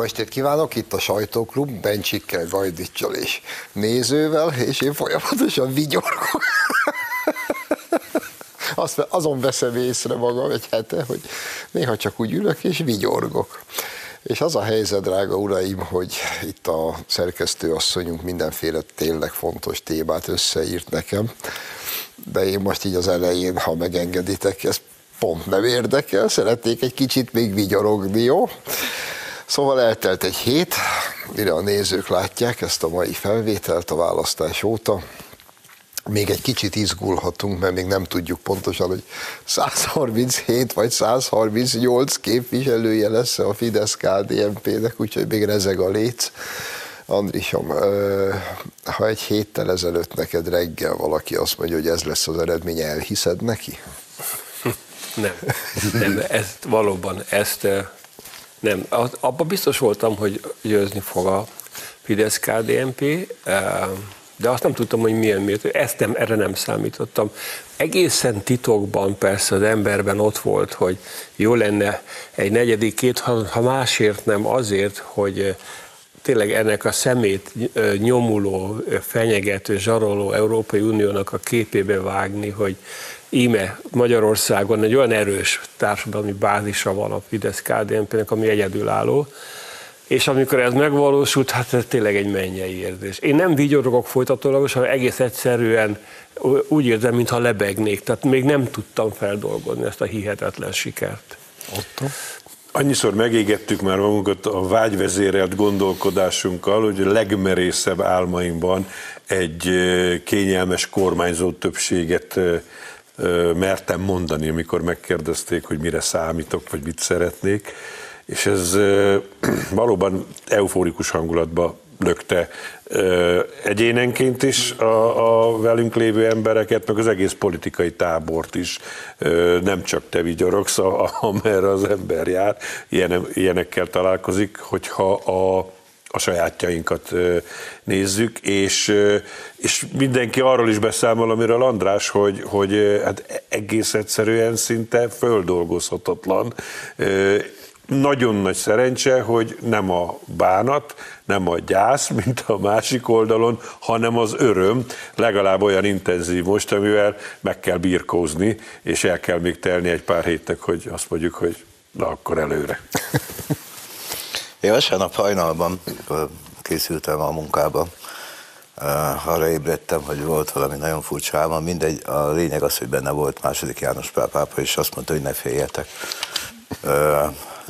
Jó estét kívánok, itt a Sajtóklub, Bencsikkel, Gajdicsal és nézővel, és én folyamatosan vigyorgok. Azt, azon veszem észre magam egy hete, hogy néha csak úgy ülök és vigyorgok. És az a helyzet, drága uraim, hogy itt a szerkesztőasszonyunk mindenféle tényleg fontos témát összeírt nekem, de én most így az elején, ha megengeditek, ez pont nem érdekel, szeretnék egy kicsit még vigyorogni, jó? Szóval eltelt egy hét, mire a nézők látják ezt a mai felvételt a választás óta. Még egy kicsit izgulhatunk, mert még nem tudjuk pontosan, hogy 137 vagy 138 képviselője lesz a fidesz kdnp nek úgyhogy még rezeg a léc. Andrisom, ha egy héttel ezelőtt neked reggel valaki azt mondja, hogy ez lesz az eredmény, elhiszed neki? Nem, nem, ezt valóban, ezt nem. Abban biztos voltam, hogy győzni fog a fidesz KDNP, de azt nem tudtam, hogy milyen miért. Ezt nem, erre nem számítottam. Egészen titokban persze az emberben ott volt, hogy jó lenne egy negyedik két, ha másért nem azért, hogy tényleg ennek a szemét nyomuló, fenyegető, zsaroló Európai Uniónak a képébe vágni, hogy íme Magyarországon egy olyan erős társadalmi bázisa van a fidesz kdnp ami egyedülálló, és amikor ez megvalósult, hát ez tényleg egy mennyei érzés. Én nem vigyorogok folytatólagos, hanem egész egyszerűen úgy érzem, mintha lebegnék. Tehát még nem tudtam feldolgozni ezt a hihetetlen sikert. Otto? Annyiszor megégettük már magunkat a vágyvezérelt gondolkodásunkkal, hogy a legmerészebb álmainkban egy kényelmes kormányzó többséget mertem mondani, amikor megkérdezték, hogy mire számítok, vagy mit szeretnék, és ez valóban euforikus hangulatba lökte egyénenként is a, a velünk lévő embereket, meg az egész politikai tábort is. Nem csak te vigyorogsz, amerre az ember jár, ilyen, ilyenekkel találkozik, hogyha a a sajátjainkat nézzük, és, és mindenki arról is beszámol, amiről András, hogy, hogy hát egész egyszerűen szinte földolgozhatatlan. Nagyon nagy szerencse, hogy nem a bánat, nem a gyász, mint a másik oldalon, hanem az öröm legalább olyan intenzív most, amivel meg kell birkózni, és el kell még telni egy pár hétnek, hogy azt mondjuk, hogy na akkor előre. Én vasárnap hajnalban készültem a munkába, arra ébredtem, hogy volt valami nagyon furcsa álma, mindegy, a lényeg az, hogy benne volt második János pápa, és azt mondta, hogy ne féljetek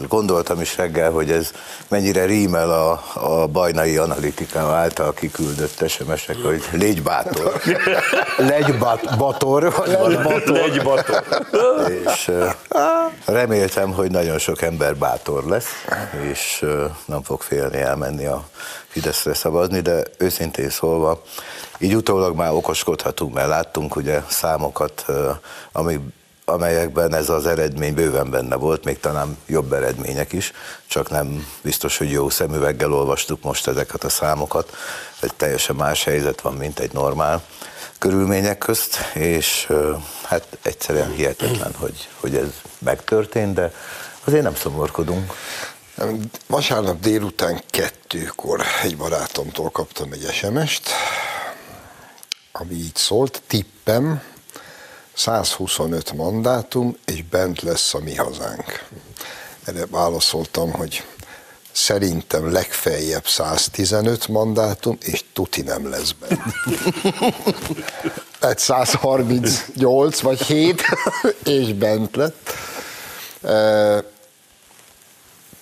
gondoltam is reggel, hogy ez mennyire rímel a, a bajnai analitika által kiküldött SMS-ek, hogy légy bátor. Legy bator. Legy bator. Legy bator. És reméltem, hogy nagyon sok ember bátor lesz, és nem fog félni elmenni a Fideszre szavazni, de őszintén szólva, így utólag már okoskodhatunk, mert láttunk ugye számokat, amik amelyekben ez az eredmény bőven benne volt, még talán jobb eredmények is, csak nem biztos, hogy jó szemüveggel olvastuk most ezeket a számokat. Egy teljesen más helyzet van, mint egy normál körülmények közt, és hát egyszerűen hihetetlen, hogy, hogy ez megtörtént, de azért nem szomorkodunk. Vasárnap délután kettőkor egy barátomtól kaptam egy SMS-t, ami így szólt, tippem, 125 mandátum, és bent lesz a mi hazánk. Erre válaszoltam, hogy szerintem legfeljebb 115 mandátum, és tuti nem lesz benne. Tehát 138 vagy 7, és bent lett.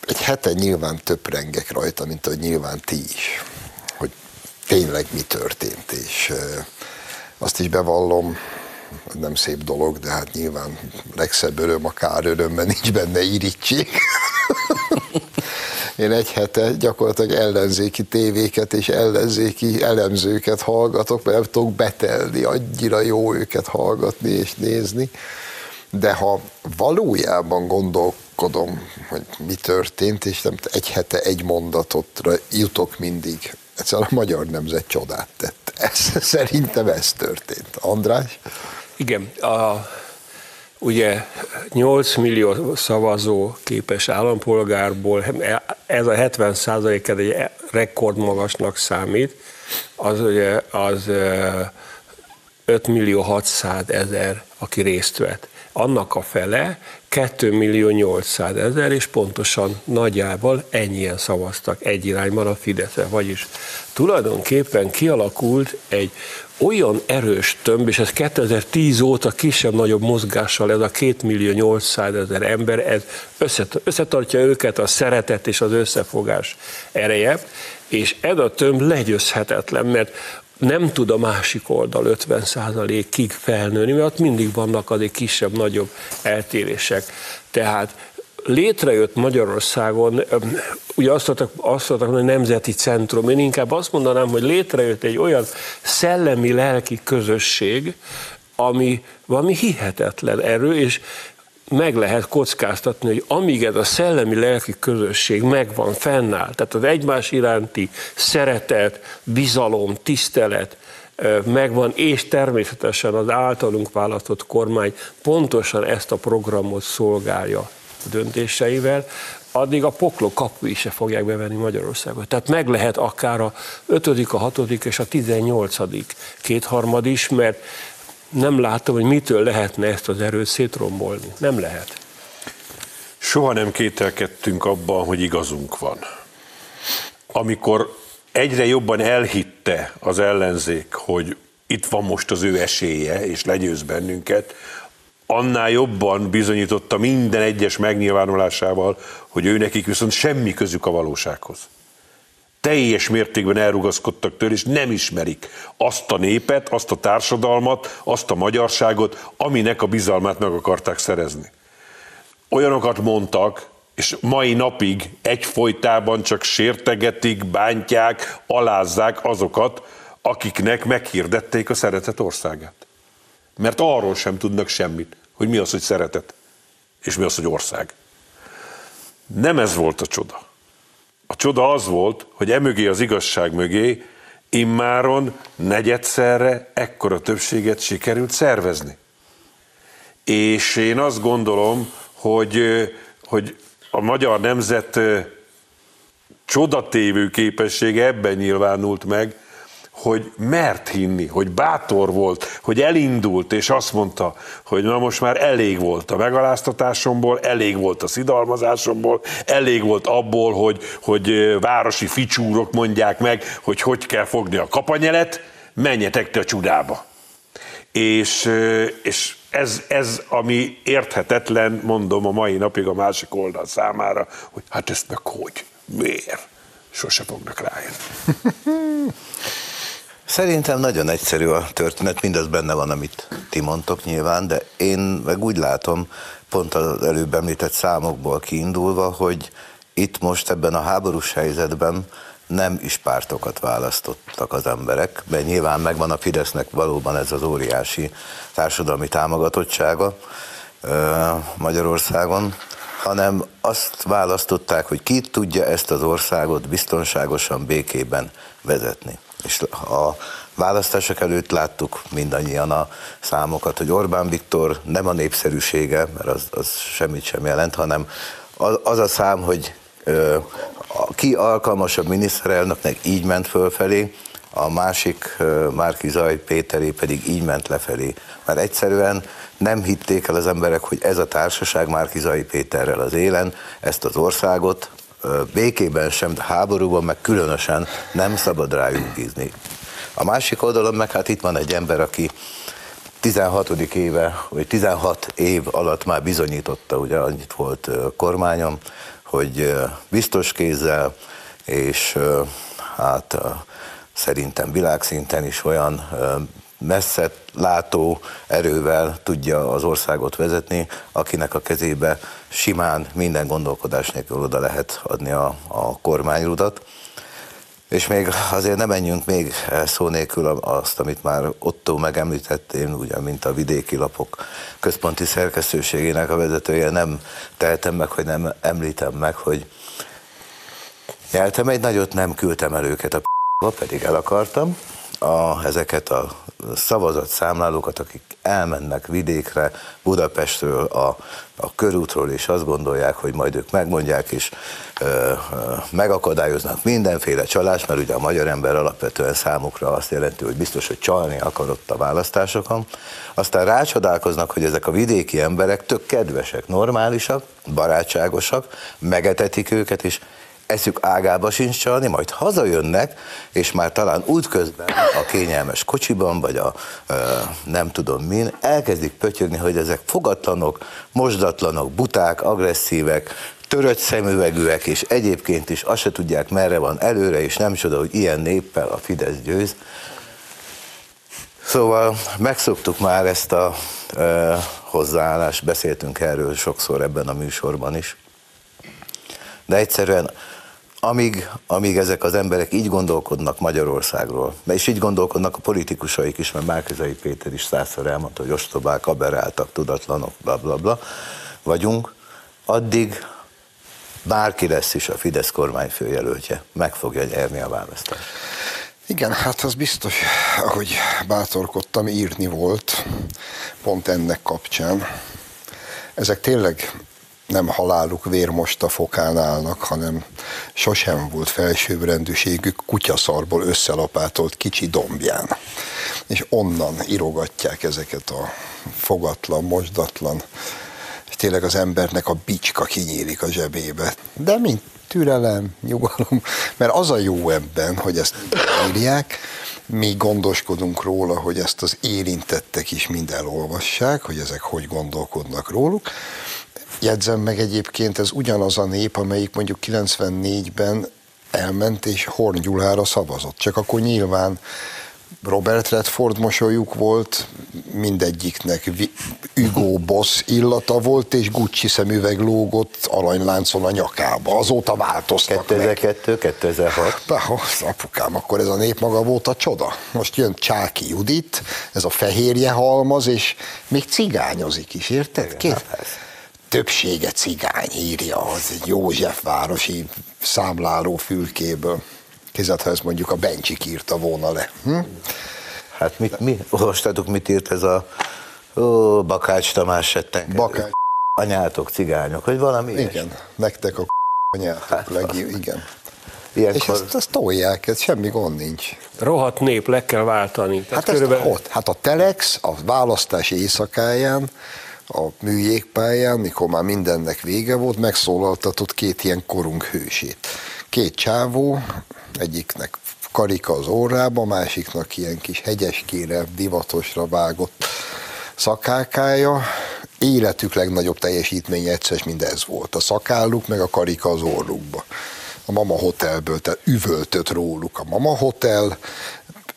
Egy hete nyilván töprengek rajta, mint ahogy nyilván ti is, hogy tényleg mi történt, és azt is bevallom, nem szép dolog, de hát nyilván legszebb öröm a kár örömben nincs benne irítség. Én egy hete gyakorlatilag ellenzéki tévéket és ellenzéki elemzőket hallgatok, mert nem tudok betelni, annyira jó őket hallgatni és nézni. De ha valójában gondolkodom, hogy mi történt, és nem egy hete egy mondatotra jutok mindig, egyszerűen a magyar nemzet csodát tett. Ez, szerintem ez történt. András? Igen, a, ugye 8 millió szavazó képes állampolgárból, ez a 70 százalék egy rekordmagasnak számít, az ugye az 5 millió 600 ezer, aki részt vett. Annak a fele 2 millió 800 ezer, és pontosan nagyjából ennyien szavaztak egy irányban a Fideszre. Vagyis tulajdonképpen kialakult egy olyan erős tömb, és ez 2010 óta kisebb-nagyobb mozgással ez a 2 millió 800 ezer ember, ez összetartja őket a szeretet és az összefogás ereje, és ez a tömb legyőzhetetlen, mert nem tud a másik oldal 50%-ig felnőni, mert mindig vannak azért kisebb-nagyobb eltérések. Tehát létrejött Magyarországon, ugye azt mondtak, azt mondtak, hogy nemzeti centrum, én inkább azt mondanám, hogy létrejött egy olyan szellemi, lelki közösség, ami valami hihetetlen erő, és meg lehet kockáztatni, hogy amíg ez a szellemi lelki közösség megvan, fennáll, tehát az egymás iránti szeretet, bizalom, tisztelet megvan, és természetesen az általunk választott kormány pontosan ezt a programot szolgálja döntéseivel, addig a poklok kapu se fogják bevenni Magyarországot. Tehát meg lehet akár a 5., a 6. és a 18. kétharmad is, mert nem látom, hogy mitől lehetne ezt az erőt szétrombolni. Nem lehet. Soha nem kételkedtünk abban, hogy igazunk van. Amikor egyre jobban elhitte az ellenzék, hogy itt van most az ő esélye, és legyőz bennünket, annál jobban bizonyította minden egyes megnyilvánulásával, hogy ő nekik viszont semmi közük a valósághoz teljes mértékben elrugaszkodtak tőle, és nem ismerik azt a népet, azt a társadalmat, azt a magyarságot, aminek a bizalmát meg akarták szerezni. Olyanokat mondtak, és mai napig egyfolytában csak sértegetik, bántják, alázzák azokat, akiknek meghirdették a szeretet országát. Mert arról sem tudnak semmit, hogy mi az, hogy szeretet, és mi az, hogy ország. Nem ez volt a csoda. A csoda az volt, hogy emögé az igazság mögé immáron negyedszerre ekkora többséget sikerült szervezni. És én azt gondolom, hogy, hogy a magyar nemzet csodatévő képessége ebben nyilvánult meg, hogy mert hinni, hogy bátor volt, hogy elindult, és azt mondta, hogy na most már elég volt a megaláztatásomból, elég volt a szidalmazásomból, elég volt abból, hogy, hogy városi ficsúrok mondják meg, hogy hogy kell fogni a kapanyelet, menjetek te a csudába. És, és ez, ez, ami érthetetlen, mondom a mai napig a másik oldal számára, hogy hát ezt meg hogy, miért? Sose fognak rájönni. Szerintem nagyon egyszerű a történet, mindaz benne van, amit ti mondtok nyilván, de én meg úgy látom, pont az előbb említett számokból kiindulva, hogy itt most ebben a háborús helyzetben nem is pártokat választottak az emberek, mert nyilván megvan a Fidesznek valóban ez az óriási társadalmi támogatottsága Magyarországon, hanem azt választották, hogy ki tudja ezt az országot biztonságosan, békében vezetni. És a választások előtt láttuk mindannyian a számokat, hogy Orbán Viktor nem a népszerűsége, mert az, az semmit sem jelent, hanem az, a szám, hogy ö, ki alkalmasabb miniszterelnöknek így ment fölfelé, a másik Márki Zaj Péteré pedig így ment lefelé. Mert egyszerűen nem hitték el az emberek, hogy ez a társaság Márki Zaj Péterrel az élen ezt az országot békében sem, de háborúban meg különösen nem szabad rájuk bízni. A másik oldalon meg hát itt van egy ember, aki 16. éve, vagy 16 év alatt már bizonyította, ugye annyit volt kormányom, hogy biztos kézzel, és hát szerintem világszinten is olyan messze látó erővel tudja az országot vezetni, akinek a kezébe simán minden gondolkodás nélkül oda lehet adni a, a kormányrudat. És még azért nem menjünk még szó nélkül azt, amit már Otto megemlített, én ugye, mint a vidéki lapok központi szerkesztőségének a vezetője, nem tehetem meg, hogy nem említem meg, hogy nyeltem egy nagyot, nem küldtem el őket a p***ba, pedig el akartam, a, ezeket a szavazatszámlálókat, akik elmennek vidékre Budapestről, a, a körútról, és azt gondolják, hogy majd ők megmondják, és ö, ö, megakadályoznak mindenféle csalás, mert ugye a magyar ember alapvetően számukra azt jelenti, hogy biztos, hogy csalni akarott a választásokon. Aztán rácsodálkoznak, hogy ezek a vidéki emberek tök kedvesek, normálisak, barátságosak, megetetik őket, és eszük ágába sincs csalni, majd hazajönnek, és már talán útközben a kényelmes kocsiban, vagy a nem tudom min, elkezdik pötyögni, hogy ezek fogatlanok, mosdatlanok, buták, agresszívek, törött szemüvegűek, és egyébként is azt se tudják, merre van előre, és nem csoda, hogy ilyen néppel a Fidesz győz. Szóval megszoktuk már ezt a e, hozzáállást, beszéltünk erről sokszor ebben a műsorban is. De egyszerűen amíg, amíg ezek az emberek így gondolkodnak Magyarországról, és így gondolkodnak a politikusaik is, mert Márkizai Péter is százszor elmondta, hogy ostobák, aberáltak, tudatlanok, bla bla bla vagyunk, addig bárki lesz is a Fidesz kormány főjelöltje, meg fogja nyerni a választást. Igen, hát az biztos, ahogy bátorkodtam, írni volt, pont ennek kapcsán. Ezek tényleg nem haláluk vérmost a fokán állnak, hanem sosem volt felsőbbrendűségük kutyaszarból összelapátolt kicsi dombján. És onnan irogatják ezeket a fogatlan, mosdatlan, és tényleg az embernek a bicska kinyílik a zsebébe. De mint türelem, nyugalom, mert az a jó ebben, hogy ezt írják, mi gondoskodunk róla, hogy ezt az érintettek is mind elolvassák, hogy ezek hogy gondolkodnak róluk, Jegyzem meg egyébként, ez ugyanaz a nép, amelyik mondjuk 94-ben elment és Horn Gyulára szavazott. Csak akkor nyilván Robert Redford mosolyuk volt, mindegyiknek Hugo Boss illata volt, és Gucci szemüveg lógott aranyláncon a nyakába. Azóta változtak 2002, meg. 2006. az apukám, akkor ez a nép maga volt a csoda. Most jön Csáki Judit, ez a fehérje halmaz, és még cigányozik is, érted? Két? Többsége cigány írja az egy Józsefvárosi számláló fülkéből. Kézzel, ha ezt mondjuk a Bencsik írta volna le. Hm? Hát mit, mi, olvastatok, mit írt ez a ó, Bakács Tamás setten? Bakács anyátok cigányok, hogy valami Igen, ilyes. nektek a anyátok, hát, legjobb, igen. Ilyenkor... És ezt, ezt tolják, ez semmi gond nincs. Rohadt nép, le kell váltani. Tehát hát körülbelül... ott, hát a Telex a választás éjszakáján a műjégpályán, mikor már mindennek vége volt, megszólaltatott két ilyen korunk hősét. Két csávó, egyiknek karika az órába, másiknak ilyen kis hegyeskére, divatosra vágott szakákája. Életük legnagyobb teljesítménye egyszer mind ez volt. A szakálluk, meg a karika az orrukba. A Mama Hotelből, tehát üvöltött róluk a Mama Hotel,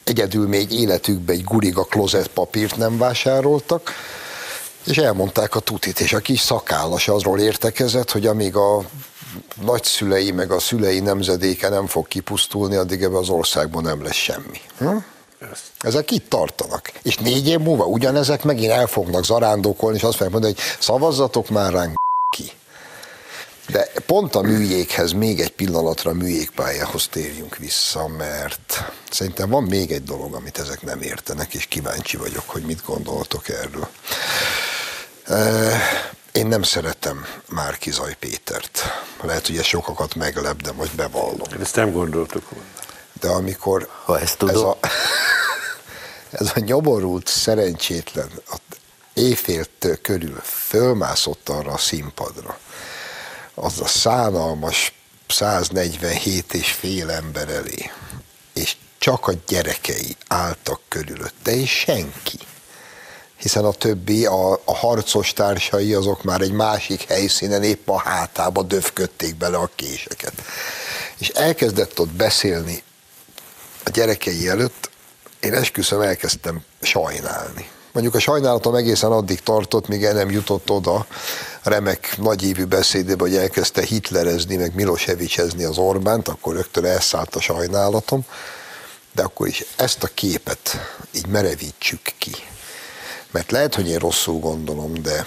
egyedül még életükben egy guriga klozett papírt nem vásároltak, és elmondták a tutit, és a kis szakállas azról értekezett, hogy amíg a nagyszülei meg a szülei nemzedéke nem fog kipusztulni, addig ebben az országban nem lesz semmi. Hm? Ezek itt tartanak. És négy év múlva ugyanezek megint el fognak zarándokolni, és azt fogják mondani, hogy szavazzatok már ránk ki. De pont a műjéghez még egy pillanatra a műjégpályához térjünk vissza, mert szerintem van még egy dolog, amit ezek nem értenek, és kíváncsi vagyok, hogy mit gondoltok erről. Én nem szeretem Márkizaj Pétert. Lehet, hogy ez sokakat meglep, de most bevallom. Ezt nem gondoltuk volna. De amikor ha ezt tudom. Ez, a, ez a nyoborult szerencsétlen a éjféltől körül fölmászott arra a színpadra, az a szánalmas 147 és fél ember elé, és csak a gyerekei álltak körülötte, és senki hiszen a többi, a, a harcos társai azok már egy másik helyszínen épp a hátába döfködték bele a késeket. És elkezdett ott beszélni a gyerekei előtt, én esküszöm, elkezdtem sajnálni. Mondjuk a sajnálatom egészen addig tartott, míg el nem jutott oda remek nagyívű beszédébe, hogy elkezdte hitlerezni, meg Milosevicsezni az Orbánt, akkor rögtön elszállt a sajnálatom, de akkor is ezt a képet így merevítsük ki. Mert lehet, hogy én rosszul gondolom, de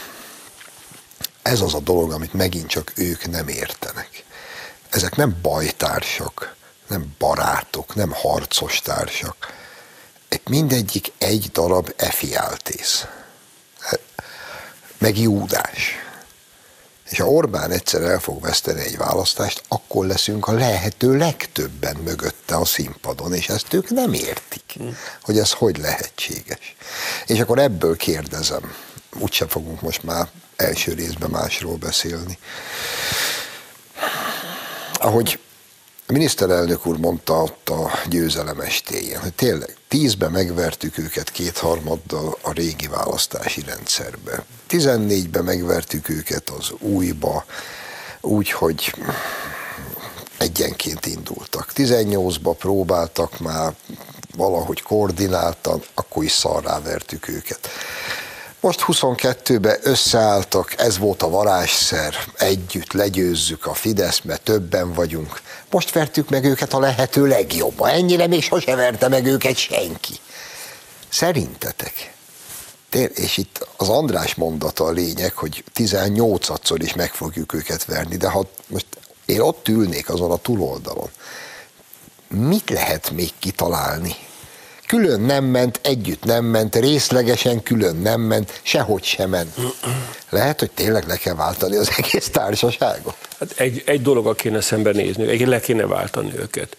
ez az a dolog, amit megint csak ők nem értenek. Ezek nem bajtársak, nem barátok, nem harcos társak. mindegyik egy darab efiáltész. Meg Júdás. És ha Orbán egyszer el fog veszteni egy választást, akkor leszünk a lehető legtöbben mögötte a színpadon, és ezt ők nem értik, hogy ez hogy lehetséges. És akkor ebből kérdezem, úgyse fogunk most már első részben másról beszélni. Ahogy miniszterelnök úr mondta ott a győzelem estéjén, hogy tényleg tízbe megvertük őket kétharmaddal a régi választási rendszerbe. Tizennégybe megvertük őket az újba, úgy, hogy egyenként indultak. 18-ba próbáltak már valahogy koordináltan, akkor is szarrá vertük őket. Most 22-ben összeálltak, ez volt a varázsszer, együtt legyőzzük a Fidesz, mert többen vagyunk. Most vertük meg őket a lehető legjobban. Ennyire még sose verte meg őket senki. Szerintetek? És itt az András mondata a lényeg, hogy 18-szor is meg fogjuk őket verni, de ha most én ott ülnék azon a túloldalon, mit lehet még kitalálni? Külön nem ment, együtt nem ment, részlegesen külön nem ment, sehogy sem ment. Lehet, hogy tényleg le kell váltani az egész társaságot? Hát egy, egy dolog kéne szembenézni, egy le kéne váltani őket.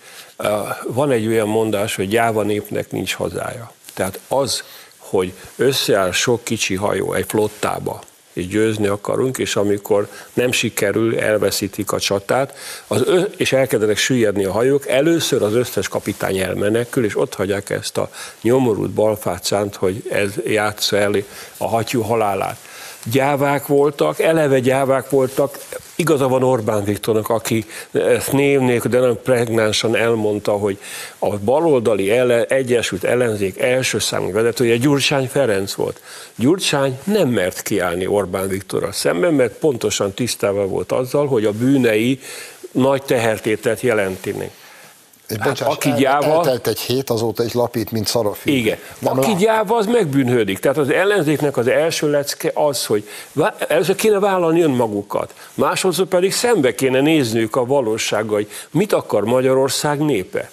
Van egy olyan mondás, hogy gyáva népnek nincs hazája. Tehát az, hogy összeáll sok kicsi hajó egy flottába, és győzni akarunk, és amikor nem sikerül, elveszítik a csatát, az ö- és elkezdenek süllyedni a hajók, először az összes kapitány elmenekül, és ott hagyják ezt a nyomorult balfácánt, hogy ez játsza el a hattyú halálát gyávák voltak, eleve gyávák voltak. Igaza van Orbán Viktornak, aki ezt név nélkül, de nagyon pregnánsan elmondta, hogy a baloldali ele, Egyesült Ellenzék első számú vezetője Gyurcsány Ferenc volt. Gyurcsány nem mert kiállni Orbán Viktorral szemben, mert pontosan tisztában volt azzal, hogy a bűnei nagy tehertétet jelentenek. És hát, bocsáss, aki el, gyáva... Eltelt egy hét, azóta is lapít, mint szarafű. Igen. Nem aki lá... gyáva, az megbűnhődik. Tehát az ellenzéknek az első lecke az, hogy először kéne vállalni önmagukat, másodszor pedig szembe kéne nézniük a valósággal, hogy mit akar Magyarország népe.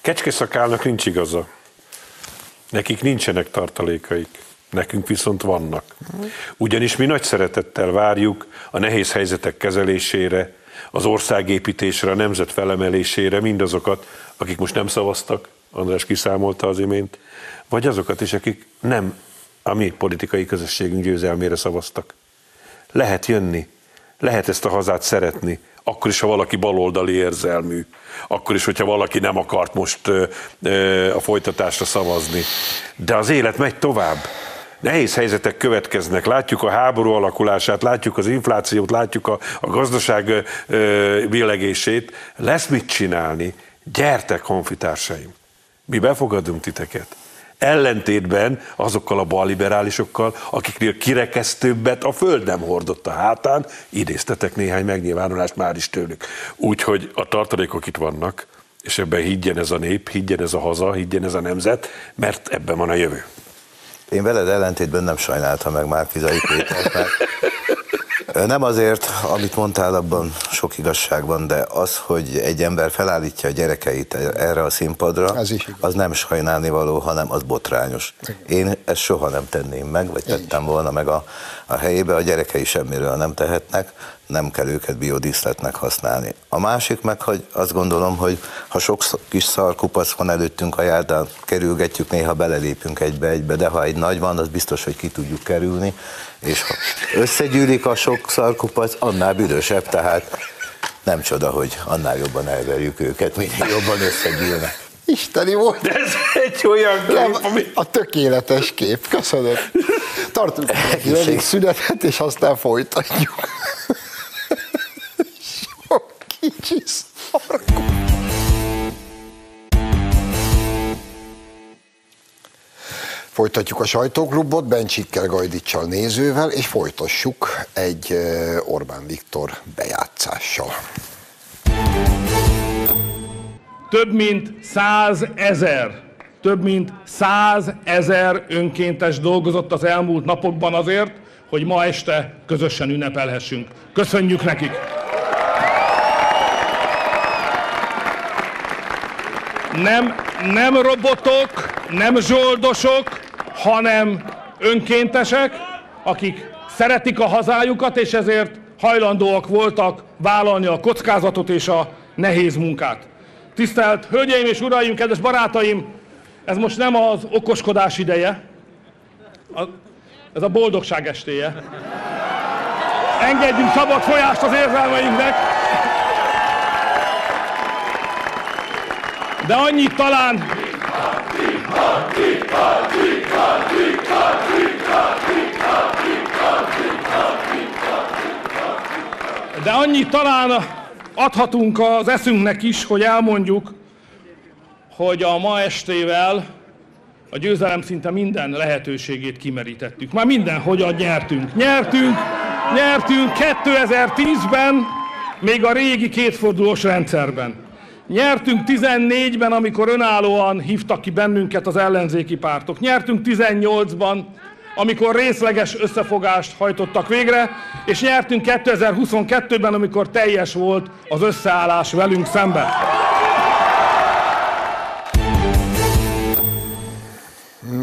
Kecskeszakálnak nincs igaza. Nekik nincsenek tartalékaik. Nekünk viszont vannak. Ugyanis mi nagy szeretettel várjuk a nehéz helyzetek kezelésére, az országépítésre, a nemzet felemelésére mindazokat, akik most nem szavaztak, András kiszámolta az imént, vagy azokat is, akik nem a mi politikai közösségünk győzelmére szavaztak. Lehet jönni, lehet ezt a hazát szeretni, akkor is, ha valaki baloldali érzelmű, akkor is, hogyha valaki nem akart most ö, ö, a folytatásra szavazni. De az élet megy tovább nehéz helyzetek következnek. Látjuk a háború alakulását, látjuk az inflációt, látjuk a, a gazdaság villegését. Lesz mit csinálni. Gyertek, honfitársaim! Mi befogadunk titeket. Ellentétben azokkal a balliberálisokkal, akiknél kirekesztőbbet a föld nem hordott a hátán, idéztetek néhány megnyilvánulást már is tőlük. Úgyhogy a tartalékok itt vannak, és ebben higgyen ez a nép, higgyen ez a haza, higgyen ez a nemzet, mert ebben van a jövő. Én veled ellentétben nem sajnáltam meg már Fizai Pétert, mert nem azért, amit mondtál, abban sok igazság van, de az, hogy egy ember felállítja a gyerekeit erre a színpadra, az nem sajnálni való, hanem az botrányos. Én ezt soha nem tenném meg, vagy tettem volna meg a, a helyébe, a gyerekei semmiről nem tehetnek, nem kell őket biodíszletnek használni. A másik meg, hogy azt gondolom, hogy ha sok kis szarkupac van előttünk a járdán, kerülgetjük, néha belelépünk egybe-egybe, de ha egy nagy van, az biztos, hogy ki tudjuk kerülni, és ha összegyűlik a sok szarkupac, annál büdösebb, tehát nem csoda, hogy annál jobban elverjük őket, minél jobban összegyűlnek. Isteni volt. De ez egy olyan kép, Nem, ami... A tökéletes kép, köszönöm. Tartunk egy szünetet, és aztán folytatjuk. Kicsi szarkú. Folytatjuk a sajtóklubot Bencsikkel, Gajdicsal nézővel, és folytassuk egy Orbán Viktor bejátszással. Több mint százezer, több mint százezer önkéntes dolgozott az elmúlt napokban azért, hogy ma este közösen ünnepelhessünk. Köszönjük nekik! Nem, nem robotok, nem zsoldosok, hanem önkéntesek, akik szeretik a hazájukat, és ezért hajlandóak voltak vállalni a kockázatot és a nehéz munkát. Tisztelt Hölgyeim és Uraim, kedves barátaim, ez most nem az okoskodás ideje, ez a boldogság estéje. Engedjünk szabad folyást az érzelmeinknek. De annyit talán... De annyit talán adhatunk az eszünknek is, hogy elmondjuk, hogy a ma estével a győzelem szinte minden lehetőségét kimerítettük. Már minden, hogyan nyertünk. Nyertünk, nyertünk 2010-ben, még a régi kétfordulós rendszerben. Nyertünk 14-ben, amikor önállóan hívtak ki bennünket az ellenzéki pártok. Nyertünk 18-ban, amikor részleges összefogást hajtottak végre, és nyertünk 2022-ben, amikor teljes volt az összeállás velünk szemben.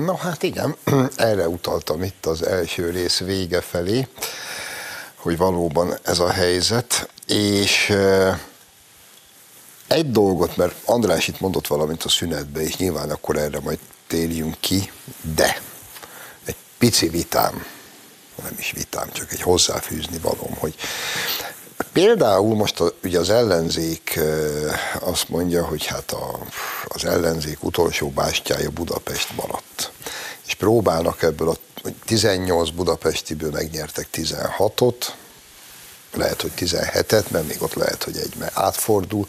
No hát igen, erre utaltam itt az első rész vége felé, hogy valóban ez a helyzet, és egy dolgot, mert András itt mondott valamit a szünetbe, és nyilván akkor erre majd térjünk ki, de egy pici vitám, nem is vitám, csak egy hozzáfűzni valóm, hogy Például most a, ugye az ellenzék azt mondja, hogy hát a, az ellenzék utolsó bástyája Budapest maradt. És próbálnak ebből a 18 budapestiből megnyertek 16-ot, lehet, hogy 17-et, mert még ott lehet, hogy egy átfordul.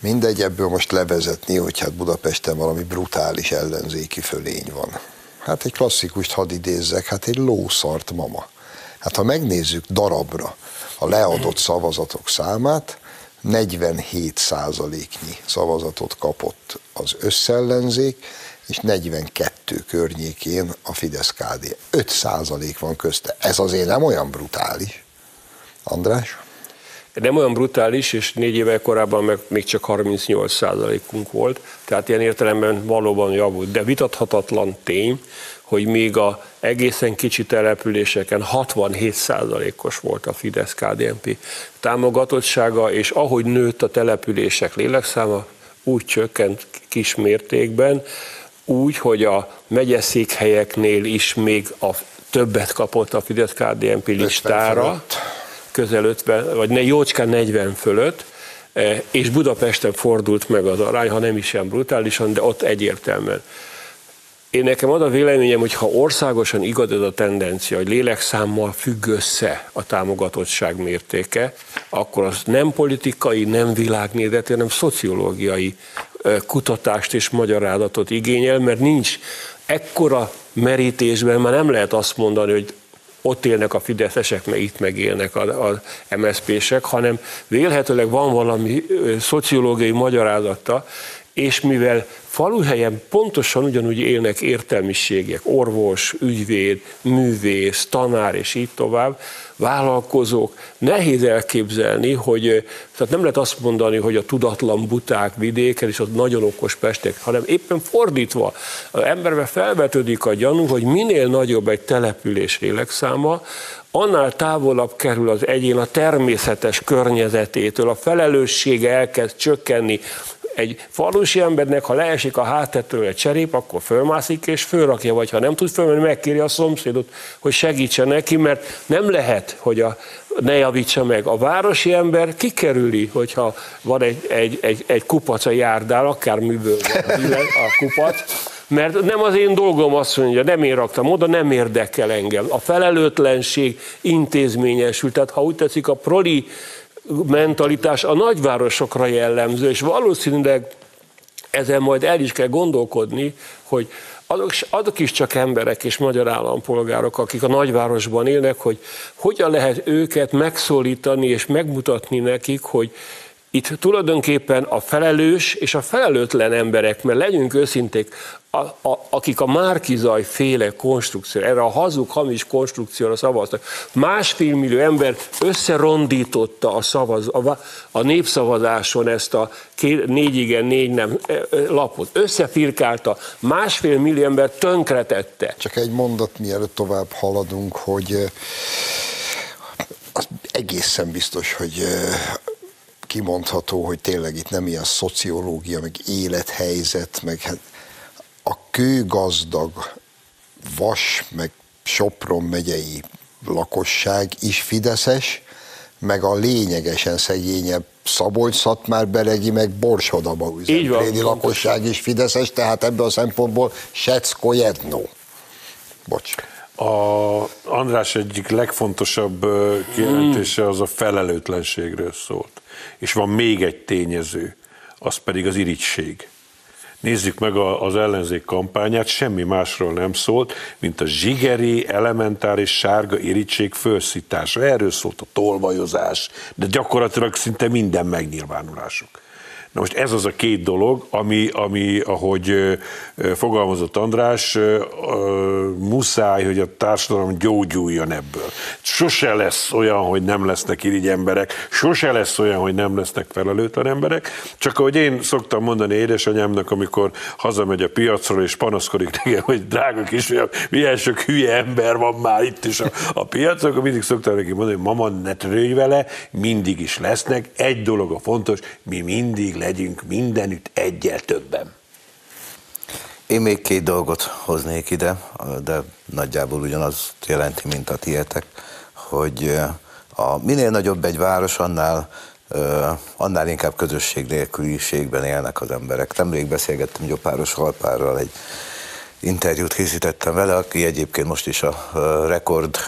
Mindegy, ebből most levezetni, hogy hát Budapesten valami brutális ellenzéki fölény van. Hát egy klasszikust hadd idézzek, hát egy lószart mama. Hát ha megnézzük darabra, a leadott szavazatok számát, 47 százaléknyi szavazatot kapott az összellenzék, és 42 környékén a Fidesz-KD. 5 százalék van közte. Ez azért nem olyan brutális. András? Nem olyan brutális, és négy évvel korábban meg még csak 38 százalékunk volt, tehát ilyen értelemben valóban javult. De vitathatatlan tény, hogy még a egészen kicsi településeken 67%-os volt a Fidesz-KDNP támogatottsága, és ahogy nőtt a települések lélekszáma, úgy csökkent kis mértékben, úgy, hogy a megyeszékhelyeknél is még a többet kapott a Fidesz-KDNP listára, közel 50, vagy ne, jócskán 40 fölött, eh, és Budapesten fordult meg az arány, ha nem is ilyen brutálisan, de ott egyértelműen. Én nekem az a véleményem, hogy ha országosan igaz ez a tendencia, hogy lélekszámmal függ össze a támogatottság mértéke, akkor az nem politikai, nem világnézeti, hanem szociológiai kutatást és magyarázatot igényel, mert nincs ekkora merítésben, már nem lehet azt mondani, hogy ott élnek a fideszesek, meg itt megélnek az MSZP-sek, hanem vélhetőleg van valami szociológiai magyarázata, és mivel faluhelyen pontosan ugyanúgy élnek értelmiségek, orvos, ügyvéd, művész, tanár és így tovább, vállalkozók, nehéz elképzelni, hogy tehát nem lehet azt mondani, hogy a tudatlan buták vidéken és ott nagyon okos pestek, hanem éppen fordítva, az emberbe felvetődik a gyanú, hogy minél nagyobb egy település lélekszáma, annál távolabb kerül az egyén a természetes környezetétől, a felelőssége elkezd csökkenni, egy falusi embernek, ha leesik a háttetről egy cserép, akkor fölmászik és fölrakja, vagy ha nem tud fölmenni, megkéri a szomszédot, hogy segítsen neki, mert nem lehet, hogy a, ne javítsa meg. A városi ember kikerüli, hogyha van egy, egy, egy, egy kupac a járdál, akár műből van a kupac, mert nem az én dolgom azt mondja, nem én raktam oda, nem érdekel engem. A felelőtlenség intézményesül, tehát ha úgy tetszik, a proli mentalitás a nagyvárosokra jellemző, és valószínűleg ezen majd el is kell gondolkodni, hogy azok, azok is csak emberek és magyar állampolgárok, akik a nagyvárosban élnek, hogy hogyan lehet őket megszólítani és megmutatni nekik, hogy itt tulajdonképpen a felelős és a felelőtlen emberek, mert legyünk őszinték, a, a, akik a Márkizaj féle konstrukció, erre a hazug, hamis konstrukcióra szavaztak, másfél millió ember összerondította a, szavaz, a, a népszavazáson ezt a két, négy igen, négy nem e, e, lapot, összefirkálta, másfél millió ember tönkretette. Csak egy mondat, mielőtt tovább haladunk, hogy az egészen biztos, hogy kimondható, hogy tényleg itt nem ilyen szociológia, meg élethelyzet, meg hát a kőgazdag Vas, meg Sopron megyei lakosság is fideszes, meg a lényegesen szegényebb szabolcs már Beregi, meg Borsodaba üzemrédi lakosság is fideszes, tehát ebből a szempontból Secko jedno. Bocs. A András egyik legfontosabb kijelentése az a felelőtlenségről szólt. És van még egy tényező, az pedig az irigység. Nézzük meg az ellenzék kampányát, semmi másról nem szólt, mint a zsigeri, elementáris sárga irítség felszítása. Erről szólt a tolvajozás, de gyakorlatilag szinte minden megnyilvánulásuk. Na most ez az a két dolog, ami, ami ahogy fogalmazott András, muszáj, hogy a társadalom gyógyuljon ebből. Sose lesz olyan, hogy nem lesznek irigy emberek, sose lesz olyan, hogy nem lesznek felelőtlen emberek, csak ahogy én szoktam mondani édesanyámnak, amikor hazamegy a piacról, és panaszkodik nekem, hogy drága kisfiam, milyen sok hülye ember van már itt is a, a piacon, akkor mindig szoktam neki mondani, hogy mama, ne törődj vele, mindig is lesznek. Egy dolog a fontos, mi mindig legyünk mindenütt egyel többen. Én még két dolgot hoznék ide, de nagyjából ugyanaz jelenti, mint a tietek, hogy a minél nagyobb egy város, annál, annál inkább közösség nélküliségben élnek az emberek. Nemrég beszélgettem Gyopáros Halpárral, egy interjút készítettem vele, aki egyébként most is a rekord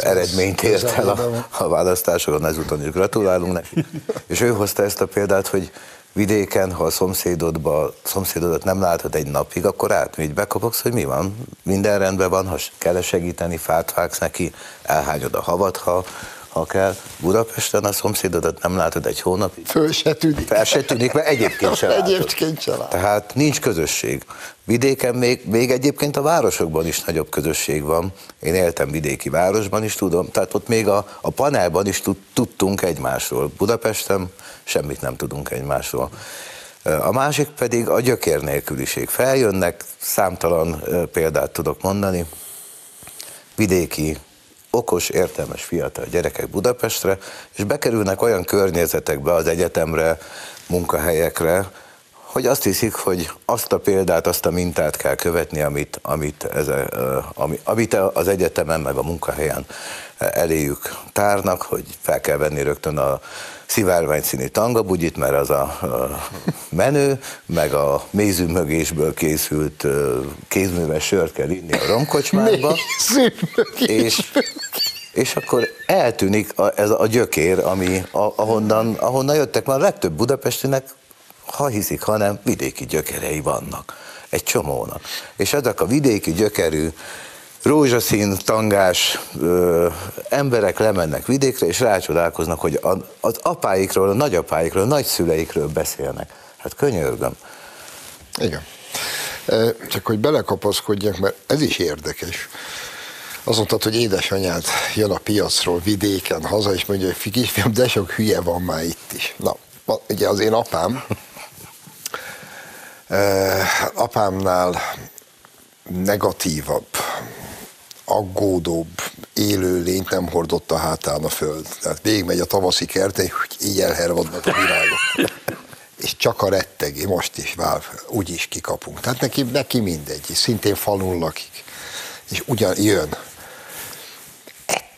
eredményt ért el a, a választásokon, ezúton is gratulálunk neki. És ő hozta ezt a példát, hogy vidéken, ha a szomszédodba, szomszédodat nem látod egy napig, akkor átmégy, bekopogsz, hogy mi van, minden rendben van, ha kell segíteni, fát vágsz neki, elhányod a havat, ha, ha kell. Budapesten a szomszédodat nem látod egy hónapig. Föl se tűnik. Fel se tűnik, mert egyébként se látod. Egyébként se látod. Tehát nincs közösség. Vidéken még, még egyébként a városokban is nagyobb közösség van. Én éltem vidéki városban is, tudom. Tehát ott még a, a panelban is tud, tudtunk egymásról. Budapesten semmit nem tudunk egymásról. A másik pedig a gyökér nélküliség. Feljönnek, számtalan példát tudok mondani, vidéki, okos, értelmes fiatal gyerekek Budapestre, és bekerülnek olyan környezetekbe, az egyetemre, munkahelyekre, hogy azt hiszik, hogy azt a példát, azt a mintát kell követni, amit, amit, ez, amit az egyetemen, meg a munkahelyen eléjük tárnak, hogy fel kell venni rögtön a szivárvány színű tangabugyit, mert az a, menő, meg a mézűmögésből készült kézműves sört kell inni a romkocsmába, és, és akkor eltűnik a, ez a gyökér, ami a, ahonnan, ahonnan jöttek, már a legtöbb budapestinek, ha hiszik, hanem vidéki gyökerei vannak. Egy csomónak. És ezek a vidéki gyökerű rózsaszín, tangás ö, emberek lemennek vidékre, és rácsodálkoznak, hogy az apáikról, a nagyapáikról, a nagyszüleikről beszélnek. Hát könyörgöm. Igen. Csak hogy belekapaszkodjak, mert ez is érdekes. Azt mondtad, hogy édesanyád jön a piacról vidéken haza, és mondja, hogy kisfiam, de sok hülye van már itt is. Na, ugye az én apám, apámnál negatívabb aggódóbb élő lényt nem hordott a hátán a föld. Tehát végigmegy a tavaszi kerten, hogy így elhervadnak a virágok. És csak a rettegi, most is vál, úgyis kikapunk. Tehát neki, neki mindegy, szintén falun lakik. És ugyan jön.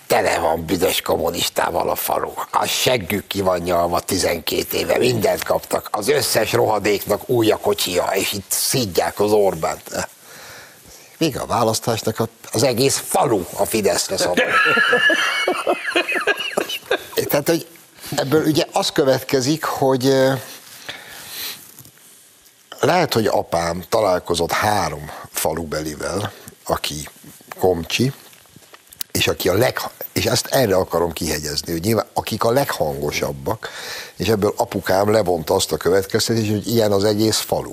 Tele van büdös kommunistával a falu. A seggük ki van nyalva 12 éve, mindent kaptak. Az összes rohadéknak új a kocsia, és itt szídják az Orbánt. Még a választásnak az egész falu a Fideszre szabad. Tehát, hogy ebből ugye az következik, hogy lehet, hogy apám találkozott három falubelivel, aki komcsi, és aki a leg, és ezt erre akarom kihegyezni, hogy nyilván akik a leghangosabbak, és ebből apukám levonta azt a következtetést, hogy ilyen az egész falu.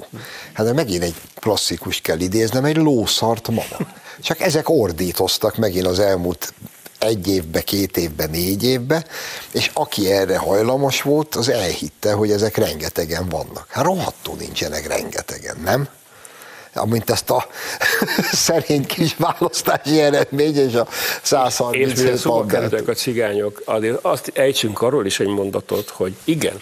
Hát de megint egy klasszikus kell idéznem, egy lószart mama. Csak ezek ordítoztak megint az elmúlt egy évbe, két évbe, négy évbe, és aki erre hajlamos volt, az elhitte, hogy ezek rengetegen vannak. Hát rohadtul nincsenek rengetegen, nem? Amint ezt a szerény kis választási eredmény és a 137 És kerültek a cigányok, azért azt ejtsünk arról is egy mondatot, hogy igen,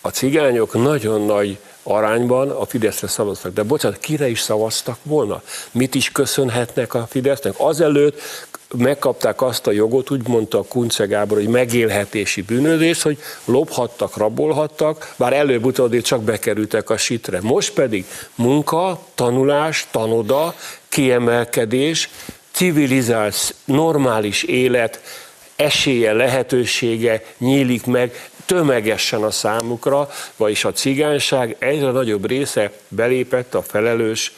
a cigányok nagyon nagy arányban a Fideszre szavaztak. De bocsánat, kire is szavaztak volna? Mit is köszönhetnek a Fidesznek? Azelőtt megkapták azt a jogot, úgy mondta a Kunce Gábor, hogy megélhetési bűnözés, hogy lophattak, rabolhattak, bár előbb-utóbb csak bekerültek a sitre. Most pedig munka, tanulás, tanoda, kiemelkedés, civilizált, normális élet, esélye, lehetősége nyílik meg tömegesen a számukra, vagyis a cigányság egyre nagyobb része belépett a felelős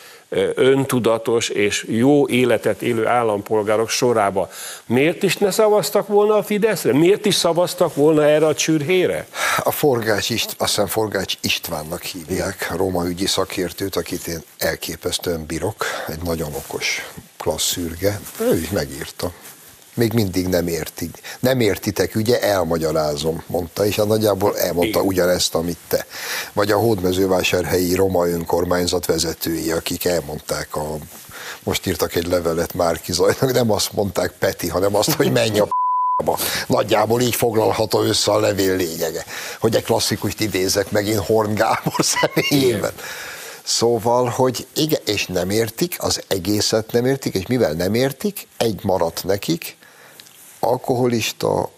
öntudatos és jó életet élő állampolgárok sorába. Miért is ne szavaztak volna a Fideszre? Miért is szavaztak volna erre a csürhére? A Forgács, Ist, azt hiszem Forgács Istvánnak hívják, a Róma ügyi szakértőt, akit én elképesztően bírok, egy nagyon okos klassz szürge. Ő is megírta még mindig nem értik. Nem értitek, ugye, elmagyarázom, mondta, és a nagyjából elmondta ugyanezt, amit te. Vagy a hódmezővásárhelyi roma önkormányzat vezetői, akik elmondták a most írtak egy levelet Márki Zajnak, nem azt mondták Peti, hanem azt, hogy menj a Nagyjából így foglalható össze a levél lényege. Hogy egy klasszikust idézek megint Horn Gábor személyében. Szóval, hogy igen, és nem értik, az egészet nem értik, és mivel nem értik, egy maradt nekik, alkoholista,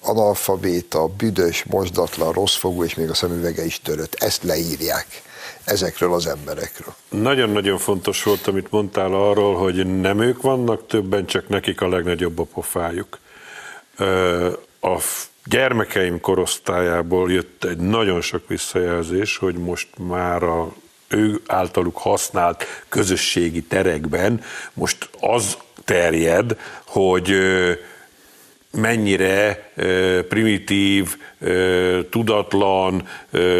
analfabéta, büdös, mosdatlan, rosszfogú, és még a szemüvege is törött. Ezt leírják ezekről az emberekről. Nagyon-nagyon fontos volt, amit mondtál arról, hogy nem ők vannak többen, csak nekik a legnagyobb a pofájuk. A gyermekeim korosztályából jött egy nagyon sok visszajelzés, hogy most már a ő általuk használt közösségi terekben most az terjed, hogy mennyire primitív, tudatlan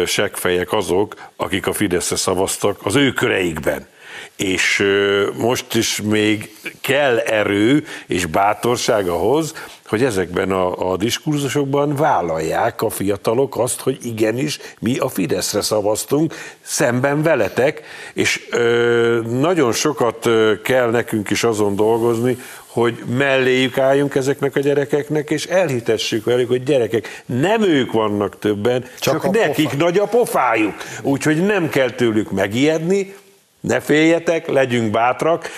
seggfejek azok, akik a Fideszre szavaztak az ő köreikben. És most is még kell erő és bátorság ahhoz, hogy ezekben a, a diskurzusokban vállalják a fiatalok azt, hogy igenis mi a Fideszre szavaztunk szemben veletek, és ö, nagyon sokat kell nekünk is azon dolgozni, hogy melléjük álljunk ezeknek a gyerekeknek, és elhitessük velük, hogy gyerekek, nem ők vannak többen, csak, csak nekik pofa. nagy a pofájuk. Úgyhogy nem kell tőlük megijedni, ne féljetek, legyünk bátrak,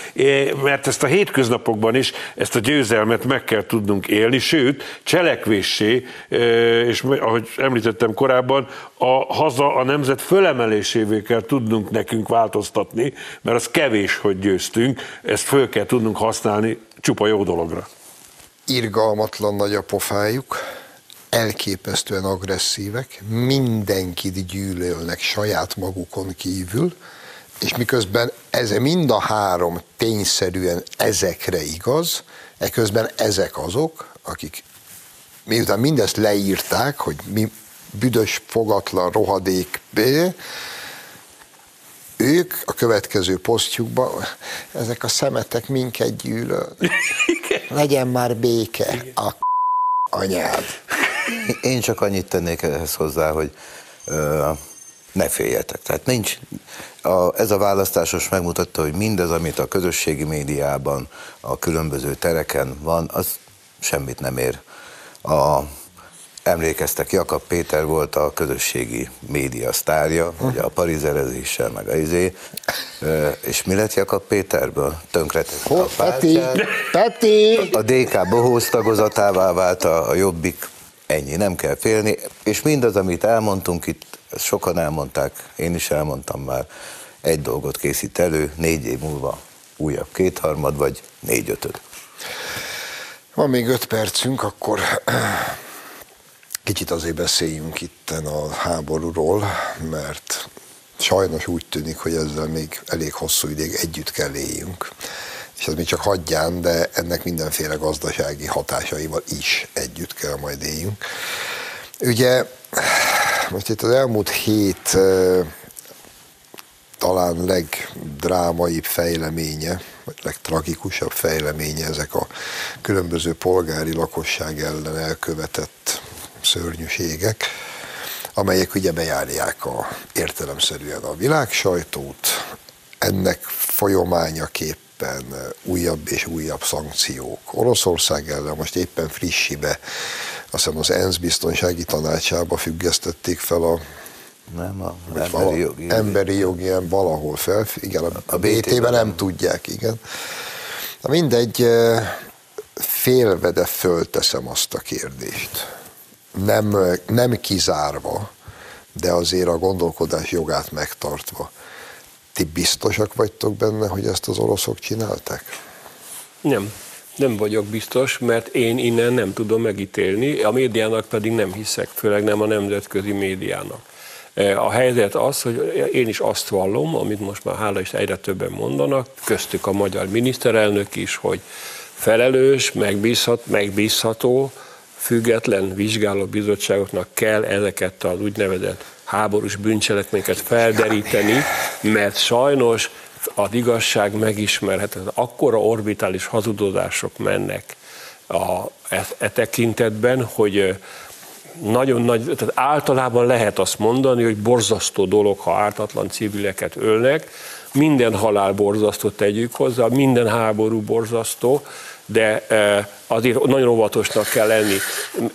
mert ezt a hétköznapokban is, ezt a győzelmet meg kell tudnunk élni, sőt, cselekvéssé, és ahogy említettem korábban, a haza, a nemzet fölemelésévé kell tudnunk nekünk változtatni, mert az kevés, hogy győztünk, ezt föl kell tudnunk használni csupa jó dologra. Irgalmatlan nagy a pofájuk, elképesztően agresszívek, mindenkit gyűlölnek saját magukon kívül, és miközben ez mind a három tényszerűen ezekre igaz, eközben ezek azok, akik miután mindezt leírták, hogy mi büdös, fogatlan, rohadék, ők a következő posztjukban, ezek a szemetek minket gyűlöl. Legyen már béke a anyád. Én csak annyit tennék ehhez hozzá, hogy ne féljetek. Tehát nincs, a, ez a választásos megmutatta, hogy mindez, amit a közösségi médiában, a különböző tereken van, az semmit nem ér. A, emlékeztek, Jakab Péter volt a közösségi média sztárja, ugye a parizerezéssel, meg a izé, és mi lett Jakab Péterből? Tönkretett a Peti, Peti! A DK bohóz tagozatává vált a, a Jobbik, ennyi, nem kell félni, és mindaz, amit elmondtunk itt, sokan elmondták, én is elmondtam már, egy dolgot készít elő, négy év múlva újabb kétharmad, vagy négy-ötöd. Van még öt percünk, akkor kicsit azért beszéljünk itten a háborúról, mert sajnos úgy tűnik, hogy ezzel még elég hosszú ideig együtt kell éljünk. és ez még csak hagyján, de ennek mindenféle gazdasági hatásaival is együtt kell majd éljünk. Ugye most itt az elmúlt hét talán legdrámaibb fejleménye, vagy legtragikusabb fejleménye ezek a különböző polgári lakosság ellen elkövetett szörnyűségek, amelyek ugye bejárják a, értelemszerűen a világsajtót, ennek folyamányaképpen újabb és újabb szankciók. Oroszország ellen most éppen frissibe, azt hiszem az ENSZ biztonsági tanácsába függesztették fel a nem, a emberi vala, jogi. Emberi jogi valahol fel, igen, a, a BT-ben nem tudják, igen. Na mindegy, félve, de fölteszem azt a kérdést. Nem, nem kizárva, de azért a gondolkodás jogát megtartva. Ti biztosak vagytok benne, hogy ezt az oroszok csinálták? Nem. Nem vagyok biztos, mert én innen nem tudom megítélni, a médiának pedig nem hiszek, főleg nem a nemzetközi médiának. E, a helyzet az, hogy én is azt vallom, amit most már hála is egyre többen mondanak, köztük a magyar miniszterelnök is, hogy felelős, megbízhat, megbízható, független vizsgálóbizottságoknak kell ezeket az úgynevezett háborús bűncselekményeket felderíteni, mert sajnos az igazság megismerhetetlen. Akkora orbitális hazudozások mennek a, e, e tekintetben, hogy nagyon nagy, tehát általában lehet azt mondani, hogy borzasztó dolog, ha ártatlan civileket ölnek, minden halál borzasztó tegyük hozzá, minden háború borzasztó, de azért nagyon óvatosnak kell lenni.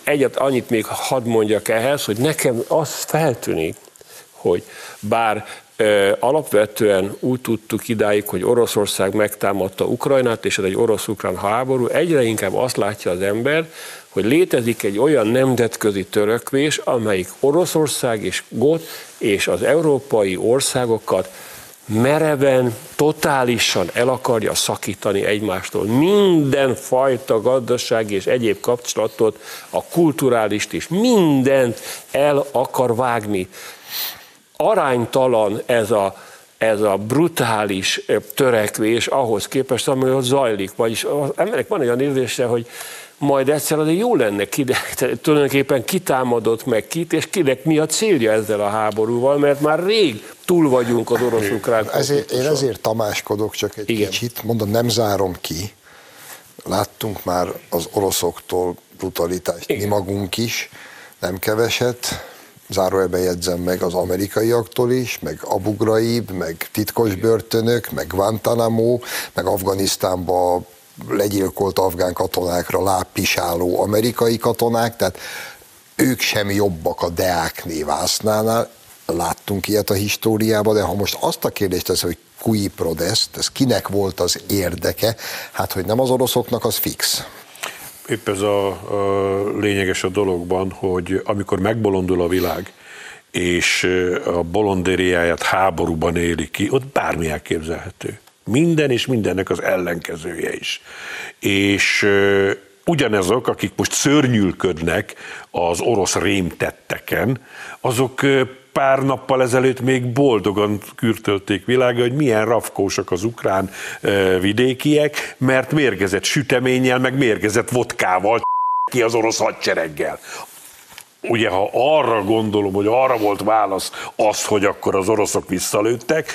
Egyet annyit még hadd mondjak ehhez, hogy nekem az feltűnik, hogy bár alapvetően úgy tudtuk idáig, hogy Oroszország megtámadta Ukrajnát, és ez egy orosz-ukrán háború, egyre inkább azt látja az ember, hogy létezik egy olyan nemzetközi törökvés, amelyik Oroszország és GOT és az európai országokat mereven, totálisan el akarja szakítani egymástól. Minden fajta gazdasági és egyéb kapcsolatot, a kulturálist is, mindent el akar vágni. Aránytalan ez a, ez a brutális törekvés ahhoz képest, ami ott zajlik. Vagyis az emberek van olyan érzése, hogy majd egyszer azért jó lenne, kinek, tulajdonképpen kitámadott meg kit, és kinek mi a célja ezzel a háborúval, mert már rég túl vagyunk az orosz-ukrán ezért, Én ezért tamáskodok csak egy Igen. kicsit, mondom, nem zárom ki. Láttunk már az oroszoktól brutalitást, Igen. mi magunk is, nem keveset, zárójelben jegyzem meg az amerikaiaktól is, meg Abu Ghraib, meg titkos börtönök, meg Guantanamo, meg Afganisztánba legyilkolt afgán katonákra lábpisáló amerikai katonák, tehát ők sem jobbak a Deák névásznánál, láttunk ilyet a históriában, de ha most azt a kérdést tesz, hogy kui prodest, ez kinek volt az érdeke, hát hogy nem az oroszoknak, az fix. Épp ez a, a lényeges a dologban, hogy amikor megbolondul a világ, és a bolondériáját háborúban éli ki, ott bármi elképzelhető. Minden és mindennek az ellenkezője is. És ugyanezok, akik most szörnyülködnek az orosz rémtetteken, azok pár nappal ezelőtt még boldogan kürtölték világa, hogy milyen rafkósak az ukrán vidékiek, mert mérgezett süteménnyel, meg mérgezett vodkával ki az orosz hadsereggel ugye ha arra gondolom, hogy arra volt válasz az, hogy akkor az oroszok visszalőttek,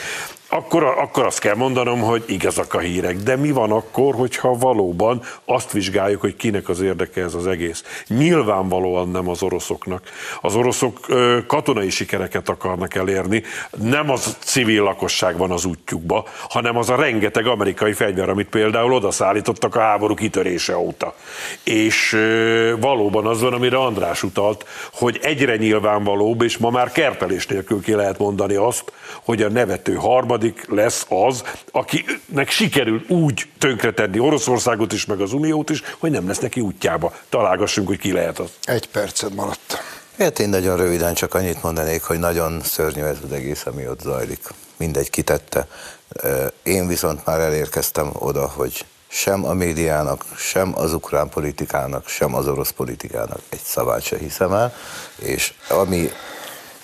akkor, akkor azt kell mondanom, hogy igazak a hírek. De mi van akkor, hogyha valóban azt vizsgáljuk, hogy kinek az érdeke ez az egész? Nyilvánvalóan nem az oroszoknak. Az oroszok ö, katonai sikereket akarnak elérni, nem az civil lakosság van az útjukba, hanem az a rengeteg amerikai fegyver, amit például odaszállítottak a háború kitörése óta. És ö, valóban az van, amire András utalt, hogy egyre nyilvánvalóbb, és ma már kertelés nélkül ki lehet mondani azt, hogy a nevető harmad harmadik lesz az, akinek sikerül úgy tönkretenni Oroszországot is, meg az Uniót is, hogy nem lesz neki útjába. Találgassunk, hogy ki lehet az. Egy percet maradt. Hát én nagyon röviden csak annyit mondanék, hogy nagyon szörnyű ez az egész, ami ott zajlik. Mindegy kitette. Én viszont már elérkeztem oda, hogy sem a médiának, sem az ukrán politikának, sem az orosz politikának egy szavát se hiszem el, és ami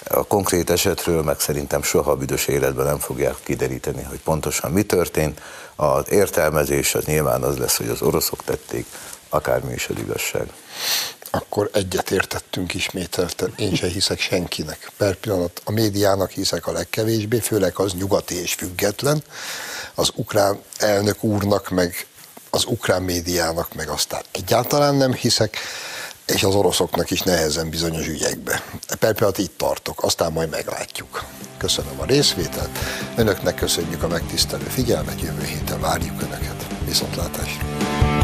A konkrét esetről meg szerintem soha büdös életben nem fogják kideríteni, hogy pontosan mi történt. Az értelmezés az nyilván az lesz, hogy az oroszok tették, akármi is az igazság. Akkor egyetértettünk ismételten. Én se hiszek senkinek. Per pillanat a médiának hiszek a legkevésbé, főleg az nyugati és független. Az ukrán elnök úrnak, meg az ukrán médiának, meg aztán egyáltalán nem hiszek és az oroszoknak is nehezen bizonyos ügyekbe. Per pillanat itt tartok, aztán majd meglátjuk. Köszönöm a részvételt, önöknek köszönjük a megtisztelő figyelmet, jövő héten várjuk önöket. Viszontlátásra!